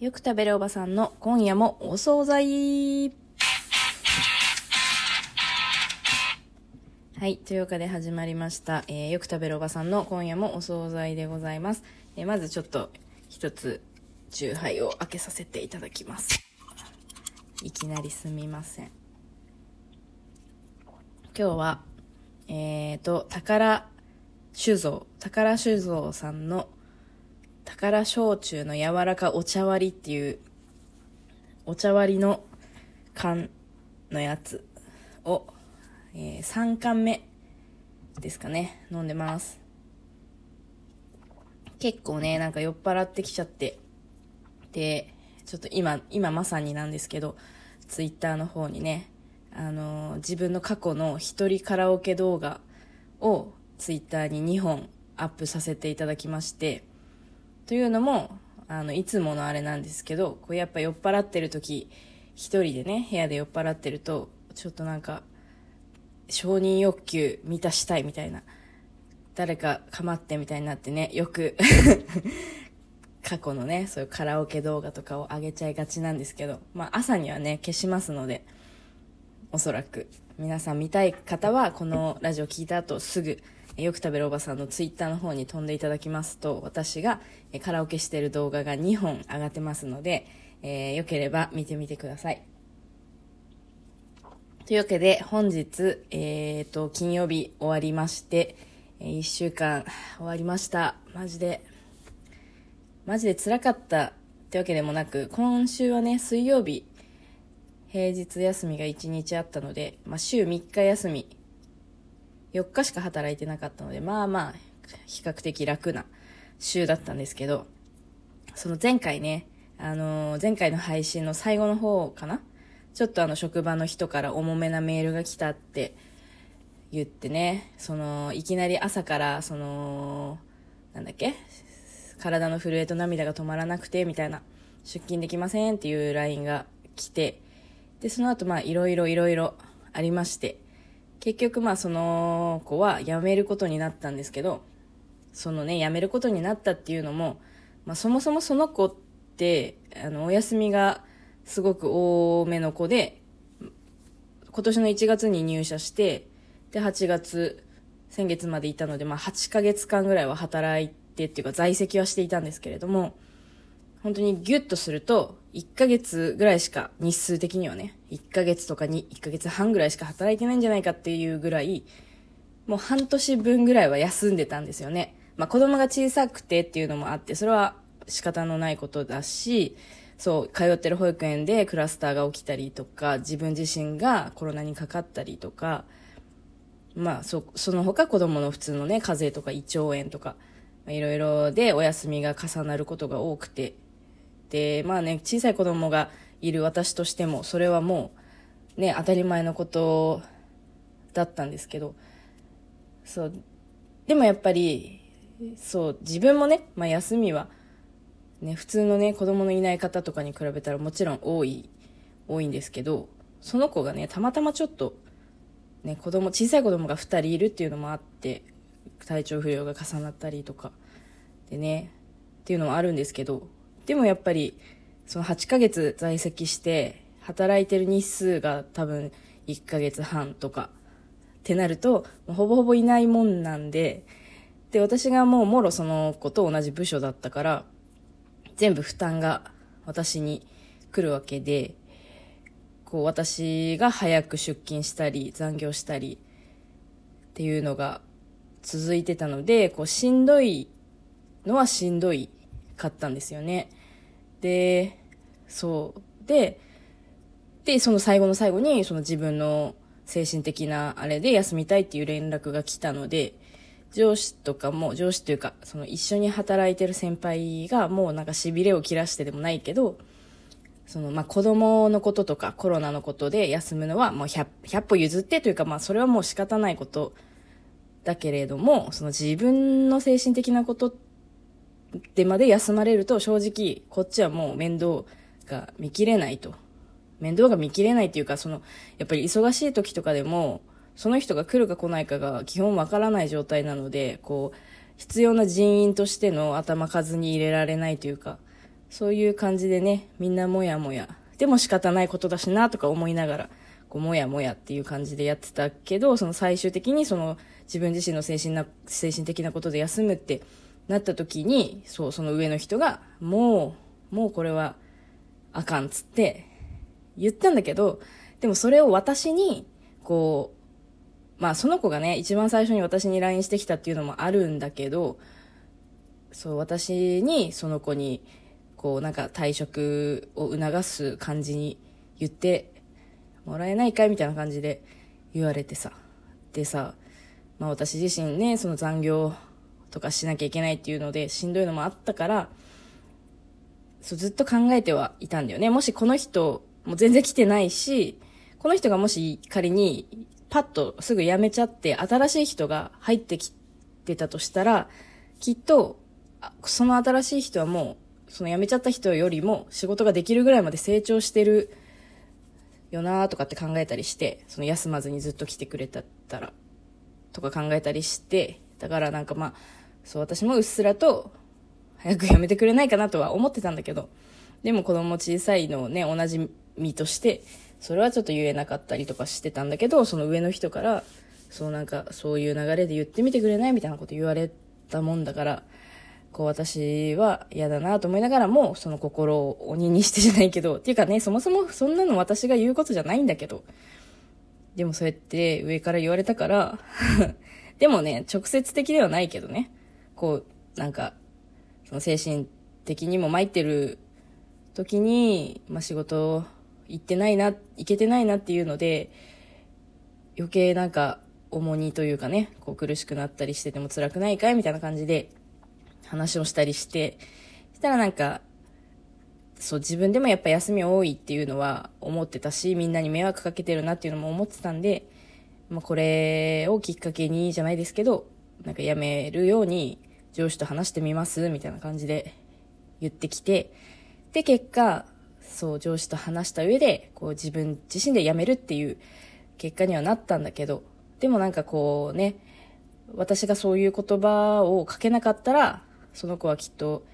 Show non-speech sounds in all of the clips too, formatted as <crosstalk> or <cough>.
よく食べるおばさんの今夜もお惣菜はい。というわけで始まりました。えーよく食べるおばさんの今夜もお惣菜でございます。えーまずちょっと一つ、チューハイを開けさせていただきます。いきなりすみません。今日は、えーと、宝酒造、宝酒造さんの宝焼酎の柔らかお茶割りっていう、お茶割りの缶のやつを、えー3缶目ですかね、飲んでます。結構ね、なんか酔っ払ってきちゃって、で、ちょっと今、今まさになんですけど、ツイッターの方にね、あのー自分の過去の一人カラオケ動画をツイッターに2本アップさせていただきまして、というのも、あの、いつものあれなんですけど、こうやっぱ酔っ払ってる時、一人でね、部屋で酔っ払ってると、ちょっとなんか、承認欲求満たしたいみたいな、誰か構ってみたいになってね、よく、<laughs> 過去のね、そういうカラオケ動画とかを上げちゃいがちなんですけど、まあ朝にはね、消しますので、おそらく皆さん見たい方はこのラジオ聞いた後すぐよく食べるおばさんのツイッターの方に飛んでいただきますと私がカラオケしている動画が2本上がってますので、えーよければ見てみてください。というわけで本日、えー、と金曜日終わりまして1週間終わりました。マジでマジで辛かったってわけでもなく今週はね水曜日平日休みが1日あったので、まあ、週3日休み4日しか働いてなかったのでまあまあ比較的楽な週だったんですけどその前回ね、あのー前回の配信の最後の方かな？ちょっとあの職場の人から重めなメールが来たって言ってねそのいきなり朝からそのなんだっけ？体の震えと涙が止まらなくてみたいな出勤できませんっていう LINE が来てでその後まあいろいろいろいろありまして結局まあその子は辞めることになったんですけどそのね辞めることになったっていうのも、まあ、そもそもその子ってあのお休みがすごく多めの子で今年の1月に入社してで8月先月までいたので、まあ、8ヶ月間ぐらいは働いてっていうか在籍はしていたんですけれども本当にギュッとすると1ヶ月ぐらいしか日数的にはね1ヶ月とかに1ヶ月半ぐらいしか働いてないんじゃないかっていうぐらいもう半年分ぐらいは休んでたんですよね、まあ、子供が小さくてっていうのもあってそれは仕方のないことだしそう通ってる保育園でクラスターが起きたりとか自分自身がコロナにかかったりとかまあそその他子供の普通のね風邪とか胃腸炎とかいろいろでお休みが重なることが多くてまあね小さい子供がいる私としてもそれはもうね当たり前のことだったんですけどそうでもやっぱりそう自分もね、まあ、休みはね普通のね子供のいない方とかに比べたらもちろん多い多いんですけどその子がねたまたまちょっとね子供小さい子供が2人いるっていうのもあって体調不良が重なったりとかでねっていうのもあるんですけどでもやっぱりその8ヶ月在籍して働いてる日数が多分1ヶ月半とかってなるとほぼほぼいないもんなんでで私がもうもろその子と同じ部署だったから全部負担が私に来るわけでこう私が早く出勤したり残業したりっていうのが続いてたのでこうしんどいのはしんどいかったんですよね。でそう。ででその最後の最後にその自分の精神的なあれで休みたいっていう連絡が来たので上司とかも上司というかその一緒に働いてる先輩がもうなんかしびれを切らしてでもないけどそのま子供のこととかコロナのことで休むのはもう 100, 100歩譲ってというかまあそれはもう仕方ないことだけれどもその自分の精神的なことってでまで休まれると正直こっちはもう面倒が見きれないと面倒が見きれないっていうかそのやっぱり忙しい時とかでもその人が来るか来ないかが基本わからない状態なのでこう必要な人員としての頭数に入れられないというかそういう感じでね、みんなもやもや。でも仕方ないことだしなとか思いながら、こう、もやもやっていう感じでやってたけど、その最終的にその自分自身の精神な、精神的なことで休むってなった時に、そう、その上の人が、もう、もうこれはあかんつって言ったんだけど、でもそれを私に、こう、まあその子がね、一番最初に私に LINE してきたっていうのもあるんだけど、そう、私にその子に、こうなんか退職を促す感じに言ってもらえないかいみたいな感じで言われてさ。でさ、まあ私自身ね、その残業とかしなきゃいけないっていうのでしんどいのもあったから、そうずっと考えてはいたんだよね。もしこの人、もう全然来てないし、この人がもし仮にパッとすぐ辞めちゃって新しい人が入ってきてたとしたら、きっと、その新しい人はもう、その辞めちゃった人よりも仕事ができるぐらいまで成長してるよなーとかって考えたりして、その休まずにずっと来てくれたら、とか考えたりして、だからなんかまあ、そう私もうっすらと、早くやめてくれないかなとは思ってたんだけど、でも子供小さいのをね、同じ身として、それはちょっと言えなかったりとかしてたんだけど、その上の人から、そうなんか、そういう流れで言ってみてくれないみたいなこと言われたもんだから、こう私は嫌だなと思いながらも、その心を鬼にしてじゃないけど、っていうかね、そもそもそんなの私が言うことじゃないんだけど、でもそうやって上から言われたから、でもね、直接的ではないけどね、こう、なんか、その精神的にも参ってる時に、まあ、仕事行ってないな、行けてないなっていうので、余計なんか重荷というかね、こう苦しくなったりしてても辛くないかいみたいな感じで話をしたりして、したらなんか、そう自分でもやっぱ休み多いっていうのは思ってたし、みんなに迷惑かけてるなっていうのも思ってたんで、まあ、これをきっかけにじゃないですけど、なんか辞めるように上司と話してみますみたいな感じで言ってきて、で、結果、そう、上司と話した上で、こう自分自身で辞めるっていう結果にはなったんだけど、でもなんかこうね、私がそういう言葉をかけなかったら、その子はきっと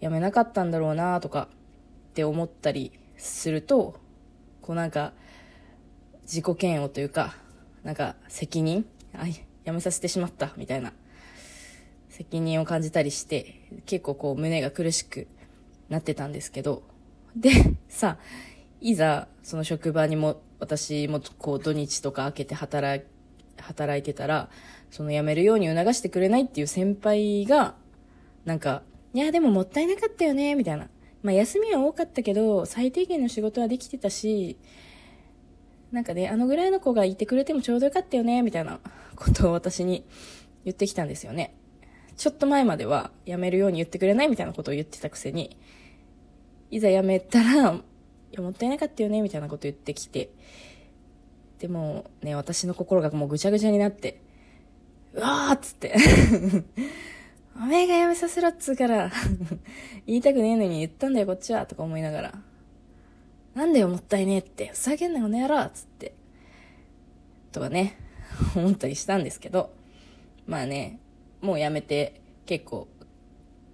辞めなかったんだろうなとかって思ったりすると、こうなんか、自己嫌悪というか、なんか責任あ、辞めさせてしまった、みたいな責任を感じたりして、結構こう胸が苦しくなってたんですけど、で、さ、いざ、その職場にも、私もこう土日とか開けて働、働いてたら、その辞めるように促してくれないっていう先輩が、なんか、いや、でももったいなかったよね、みたいな。まあ休みは多かったけど、最低限の仕事はできてたし、なんかね、あのぐらいの子がいてくれてもちょうどよかったよね、みたいなことを私に言ってきたんですよね。ちょっと前までは辞めるように言ってくれないみたいなことを言ってたくせに、いざ辞めたら、いや、もったいなかったよね、みたいなこと言ってきて、でもね、私の心がもうぐちゃぐちゃになって、うわーっつって、<laughs> おめえが辞めさせろっつうから <laughs> 言いたくねえのに言ったんだよ、こっちは、とか思いながら、なんだよ、もったいねえって、ふざけんなよ、ねやろっつって、とかね、<laughs> 思ったりしたんですけど、まあね、もうやめて結構、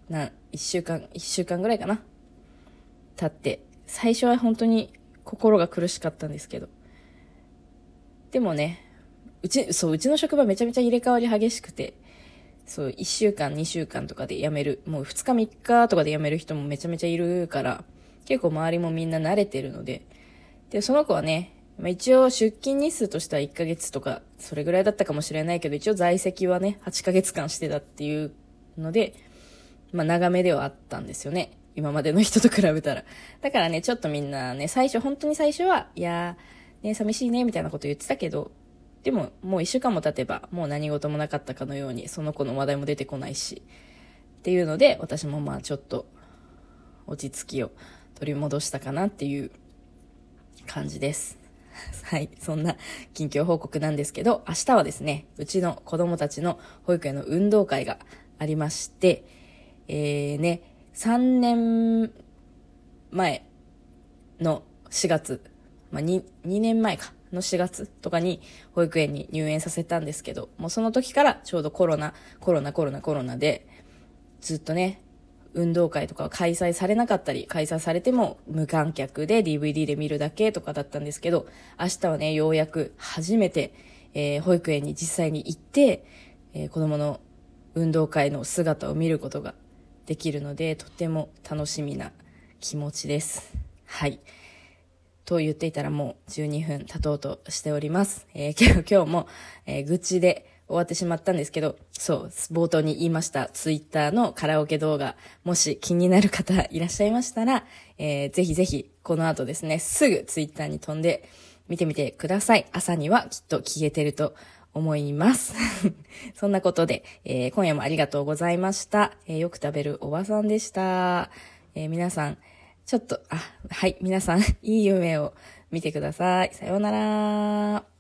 な、一週間、一週間ぐらいかな。経って、最初は本当に心が苦しかったんですけど。でもね、うち、そう、うちの職場めちゃめちゃ入れ替わり激しくて、そう、一週間、二週間とかで辞める、もう二日三日とかで辞める人もめちゃめちゃいるから、結構周りもみんな慣れてるので、で、その子はね、まあ、一応出勤日数としては1ヶ月とか、それぐらいだったかもしれないけど、一応在籍はね、8ヶ月間してたっていうので、まあ長めではあったんですよね。今までの人と比べたら。だからね、ちょっとみんなね、最初、本当に最初は、いやー、ね、寂しいね、みたいなこと言ってたけど、でも、もう一週間も経てば、もう何事もなかったかのように、その子の話題も出てこないし、っていうので、私もまあちょっと、落ち着きを取り戻したかなっていう感じです。<laughs> はい、そんな近況報告なんですけど、明日はですね、うちの子供たちの保育園の運動会がありまして、えーね、3年前の4月、まあ2、2年前か、の4月とかに保育園に入園させたんですけど、もうその時からちょうどコロナ、コロナ、コロナ、コロナで、ずっとね、運動会とかは開催されなかったり、開催されても無観客で DVD で見るだけとかだったんですけど、明日はね、ようやく初めて、えー、保育園に実際に行って、えー、子供の運動会の姿を見ることができるので、とっても楽しみな気持ちです。はい。と言っていたらもう12分経とうとしております。えー、今日今日も、えー、愚痴で終わってしまったんですけど、そう、冒頭に言いましたツイッターのカラオケ動画、もし気になる方いらっしゃいましたら、えー、ぜひぜひこの後ですね、すぐツイッターに飛んで見てみてください。朝にはきっと消えてると思います。<laughs> そんなことで、えー、今夜もありがとうございました。えー、よく食べるおばさんでした。えー、皆さん、ちょっと、あ、はい、皆さん、いい夢を見てください。さようなら。